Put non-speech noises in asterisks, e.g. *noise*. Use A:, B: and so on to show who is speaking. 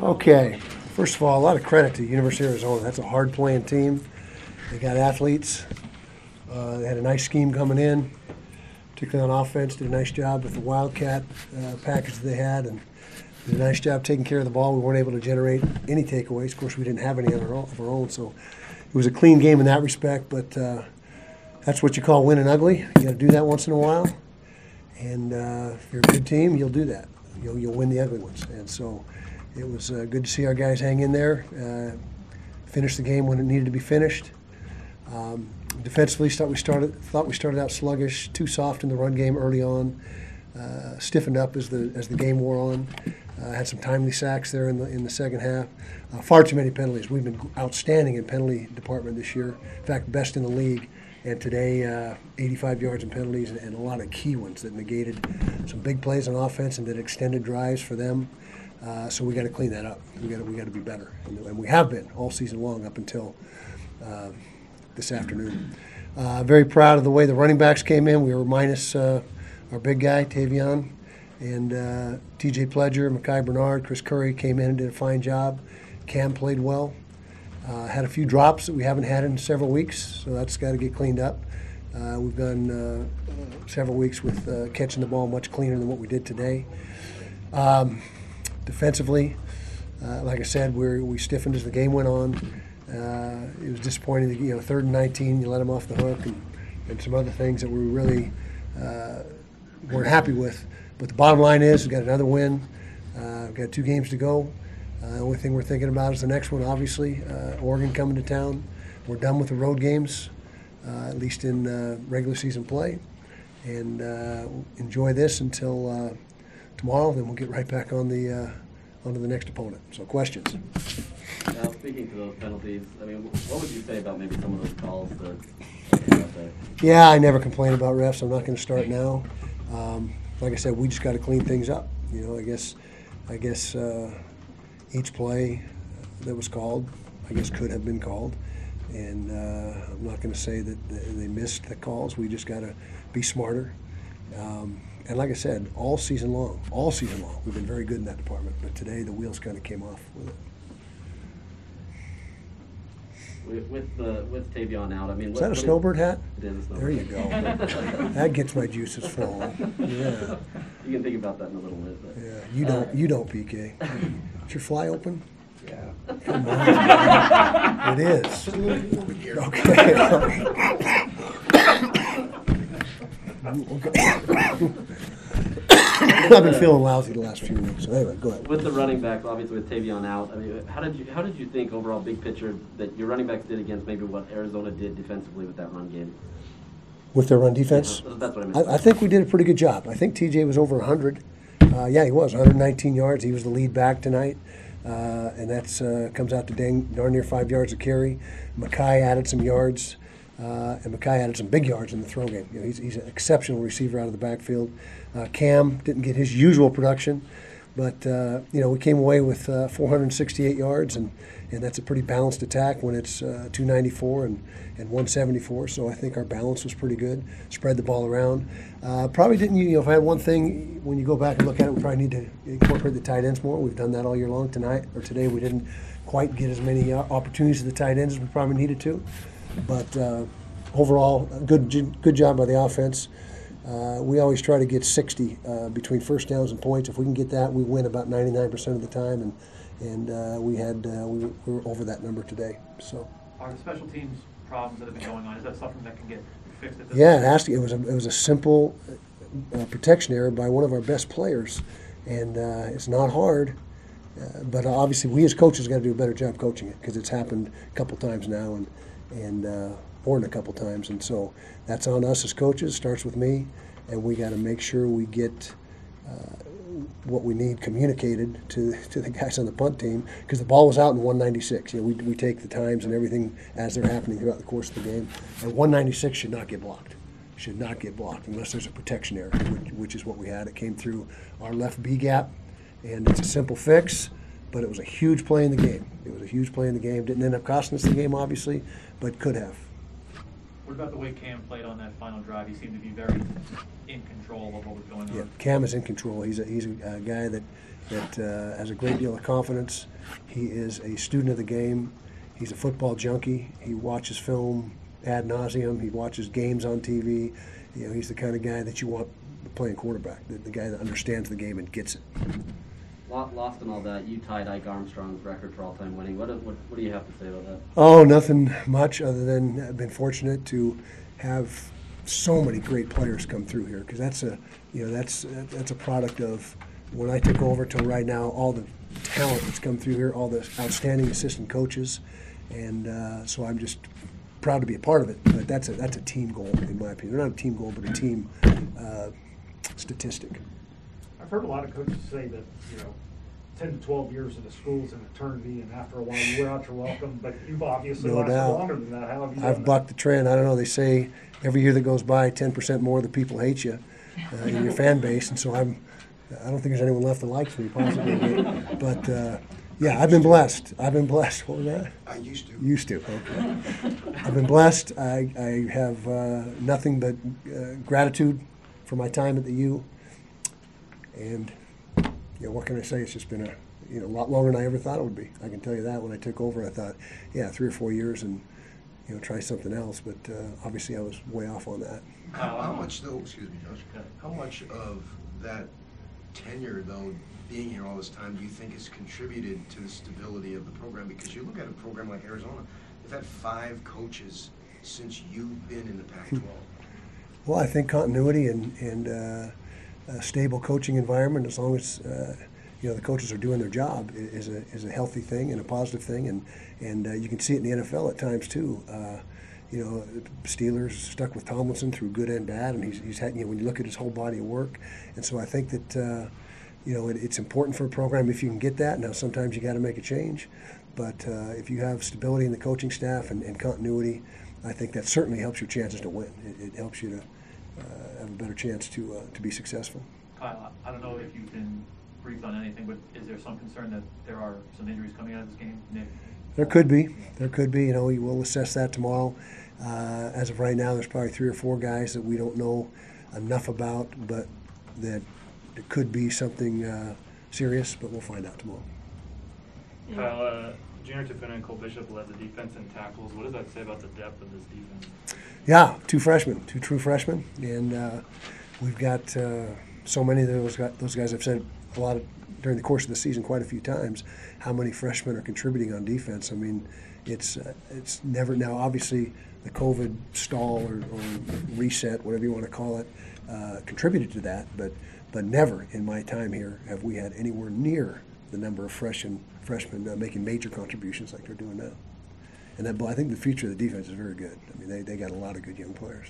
A: Okay, first of all, a lot of credit to University of Arizona. That's a hard-playing team. They got athletes. Uh, They had a nice scheme coming in, particularly on offense. Did a nice job with the Wildcat uh, package they had, and did a nice job taking care of the ball. We weren't able to generate any takeaways. Of course, we didn't have any of our own, so it was a clean game in that respect. But uh, that's what you call winning ugly. You got to do that once in a while. And uh, if you're a good team, you'll do that. You'll, you'll win the ugly ones. And so it was uh, good to see our guys hang in there, uh, finish the game when it needed to be finished. Um, defensively, thought we started thought we started out sluggish, too soft in the run game early on. Uh, stiffened up as the as the game wore on. Uh, had some timely sacks there in the in the second half. Uh, far too many penalties. We've been outstanding in penalty department this year. In fact, best in the league. And today, uh, 85 yards in penalties and, and a lot of key ones that negated some big plays on offense and did extended drives for them. Uh, so we got to clean that up. We got we got to be better, and, and we have been all season long up until uh, this afternoon. Uh, very proud of the way the running backs came in. We were minus uh, our big guy Tavion and uh, T.J. Pledger, Micah Bernard, Chris Curry came in and did a fine job. Cam played well. Uh, had a few drops that we haven't had in several weeks, so that's got to get cleaned up. We've done uh, several weeks with catching the ball much cleaner than what we did today. Um, defensively, uh, like I said, we we stiffened as the game went on. Uh, it was disappointing that you know third and 19, you let them off the hook, and, and some other things that we really uh, weren't happy with. But the bottom line is, we got another win. Uh, we've got two games to go. Uh, the only thing we're thinking about is the next one, obviously. Uh, Oregon coming to town. We're done with the road games, uh, at least in uh, regular season play. And uh, enjoy this until uh, tomorrow. Then we'll get right back on the uh, onto the next opponent. So questions?
B: Now, speaking to those penalties, I mean, wh- what would you say about maybe some of those calls that out there?
A: Yeah, I never complain about refs. I'm not going to start now. Um, like I said, we just got to clean things up. You know, I guess, I guess uh, each play that was called, I guess, could have been called, and uh, I'm not going to say that th- they missed the calls. We just got to be smarter. Um, and like I said, all season long, all season long, we've been very good in that department. But today, the wheels kind of came off with it.
B: With, with the with Tavion out, I mean,
A: Is
B: what,
A: that a
B: what
A: snowbird hat?
B: It is a snowbird.
A: There you go. that gets my juices flowing. *laughs* Yeah.
B: You can think about that in a little bit. But.
A: Yeah, you don't. You don't, PK. Is your fly open?
C: Yeah.
A: Come on. it is. Okay. *laughs* I've been feeling lousy the last few weeks. So anyway, go ahead.
B: With the running backs, obviously with Tavion out, I mean, how did you how did you think overall, big picture, that your running backs did against maybe what Arizona did defensively with that run game?
A: With their run defense,
B: That's what I meant.
A: I, I think we did a pretty good job. I think TJ was over 100. Uh, yeah, he was 119 yards. He was the lead back tonight, uh, and that's uh, comes out to dang, darn near five yards of carry. Micah added some yards, uh, and Micah added some big yards in the throw game. You know, he's, he's an exceptional receiver out of the backfield. Uh, Cam didn't get his usual production, but uh, you know we came away with uh, 468 yards, and, and that's a pretty balanced attack when it's uh, 294 and, and 174. So I think our balance was pretty good. Spread the ball around. Uh, probably didn't you know if I had one thing when you go back and look at it, we probably need to incorporate the tight ends more. We've done that all year long. Tonight or today we didn't quite get as many opportunities to the tight ends as we probably needed to, but uh, overall good good job by the offense. Uh, we always try to get 60 uh, between first downs and points. If we can get that, we win about 99% of the time, and and uh, we had uh, we, were, we were over that number today. So
D: Are the special teams problems that have been going on, is that something that can get fixed at this?
A: yeah, it has to. It was a it was a simple uh, protection error by one of our best players, and uh, it's not hard. Uh, but obviously, we as coaches got to do a better job coaching it because it's happened a couple times now, and and uh, more than a couple times, and so that's on us as coaches. Starts with me, and we got to make sure we get uh, what we need communicated to *laughs* to the guys on the punt team because the ball was out in 196. You know, we we take the times and everything as they're happening throughout the course of the game, and 196 should not get blocked. Should not get blocked unless there's a protection error, which, which is what we had. It came through our left B gap, and it's a simple fix, but it was a huge play in the game. It was a huge play in the game. Didn't end up costing us the game, obviously, but could have.
D: What about the way Cam played on that final drive? He seemed to be very in control of what was going on. Yeah.
A: Cam is in control. He's a, he's a, a guy that, that uh, has a great deal of confidence. He is a student of the game. He's a football junkie. He watches film ad nauseum. He watches games on TV. You know, he's the kind of guy that you want playing quarterback, the, the guy that understands the game and gets it.
B: Lo- Lost in all that, you tied Ike Armstrong's record for all-time winning. What, what, what do you have to say about that?
A: Oh, nothing much other than I've been fortunate to have so many great players come through here because that's a you know that's that's a product of when I took over till right now all the talent that's come through here, all the outstanding assistant coaches, and uh, so I'm just proud to be a part of it. But that's a that's a team goal in my opinion. Not a team goal, but a team uh, statistic.
C: I've heard a lot of coaches say that, you know, ten to twelve years in the school is an eternity, and after a while you wear out your welcome, but you've obviously
A: No
C: lasted
A: doubt.
C: longer than that. How have you
A: I've
C: that?
A: bucked the trend. I don't know. They say every year that goes by, 10% more of the people hate you uh, in your fan base, and so I'm. I don't think there's anyone left that likes me, possibly. But, but uh, yeah, I've been blessed. I've been blessed. What was that?
E: I used to.
A: Used to. Okay. I've been blessed. I, I have uh, nothing but uh, gratitude for my time at the U. And you know, what can I say? It's just been a you know a lot longer than I ever thought it would be. I can tell you that. When I took over, I thought, yeah, three or four years and you know try something else. But uh, obviously, I was way off on that.
E: How, how much though, excuse me, Josh, how much of that tenure though, being here all this time, do you think has contributed to the stability of the program? Because you look at a program like Arizona, they've had five coaches since you've been in the Pac-12.
A: Well, I think continuity and, and uh, a stable coaching environment, as long as uh, you know the coaches are doing their job, is a is a healthy thing and a positive thing, and and uh, you can see it in the NFL at times too. Uh, you know, Steelers stuck with Tomlinson through good and bad, and he's, he's had you know when you look at his whole body of work, and so I think that uh, you know it, it's important for a program if you can get that. Now sometimes you got to make a change, but uh, if you have stability in the coaching staff and, and continuity, I think that certainly helps your chances to win. It, it helps you to have a better chance to uh, to be successful.
D: Kyle, I I don't know if you've been briefed on anything, but is there some concern that there are some injuries coming out of this game? Nick?
A: There could be, there could be. You know, we will assess that tomorrow. Uh, as of right now, there's probably three or four guys that we don't know enough about, but that it could be something uh, serious. But we'll find out tomorrow.
F: Kyle, uh, Junior Tafuna and Cole Bishop led the defense in tackles. What does that say about the depth of this defense?
A: Yeah, two freshmen, two true freshmen, and uh, we've got uh, so many of those guys, those guys. I've said a lot of, during the course of the season, quite a few times, how many freshmen are contributing on defense. I mean, it's uh, it's never now. Obviously, the COVID stall or, or reset, whatever you want to call it, uh, contributed to that. But but never in my time here have we had anywhere near the number of freshmen freshmen uh, making major contributions like they're doing now. And I think the future of the defense is very good. I mean, they, they got a lot of good young players.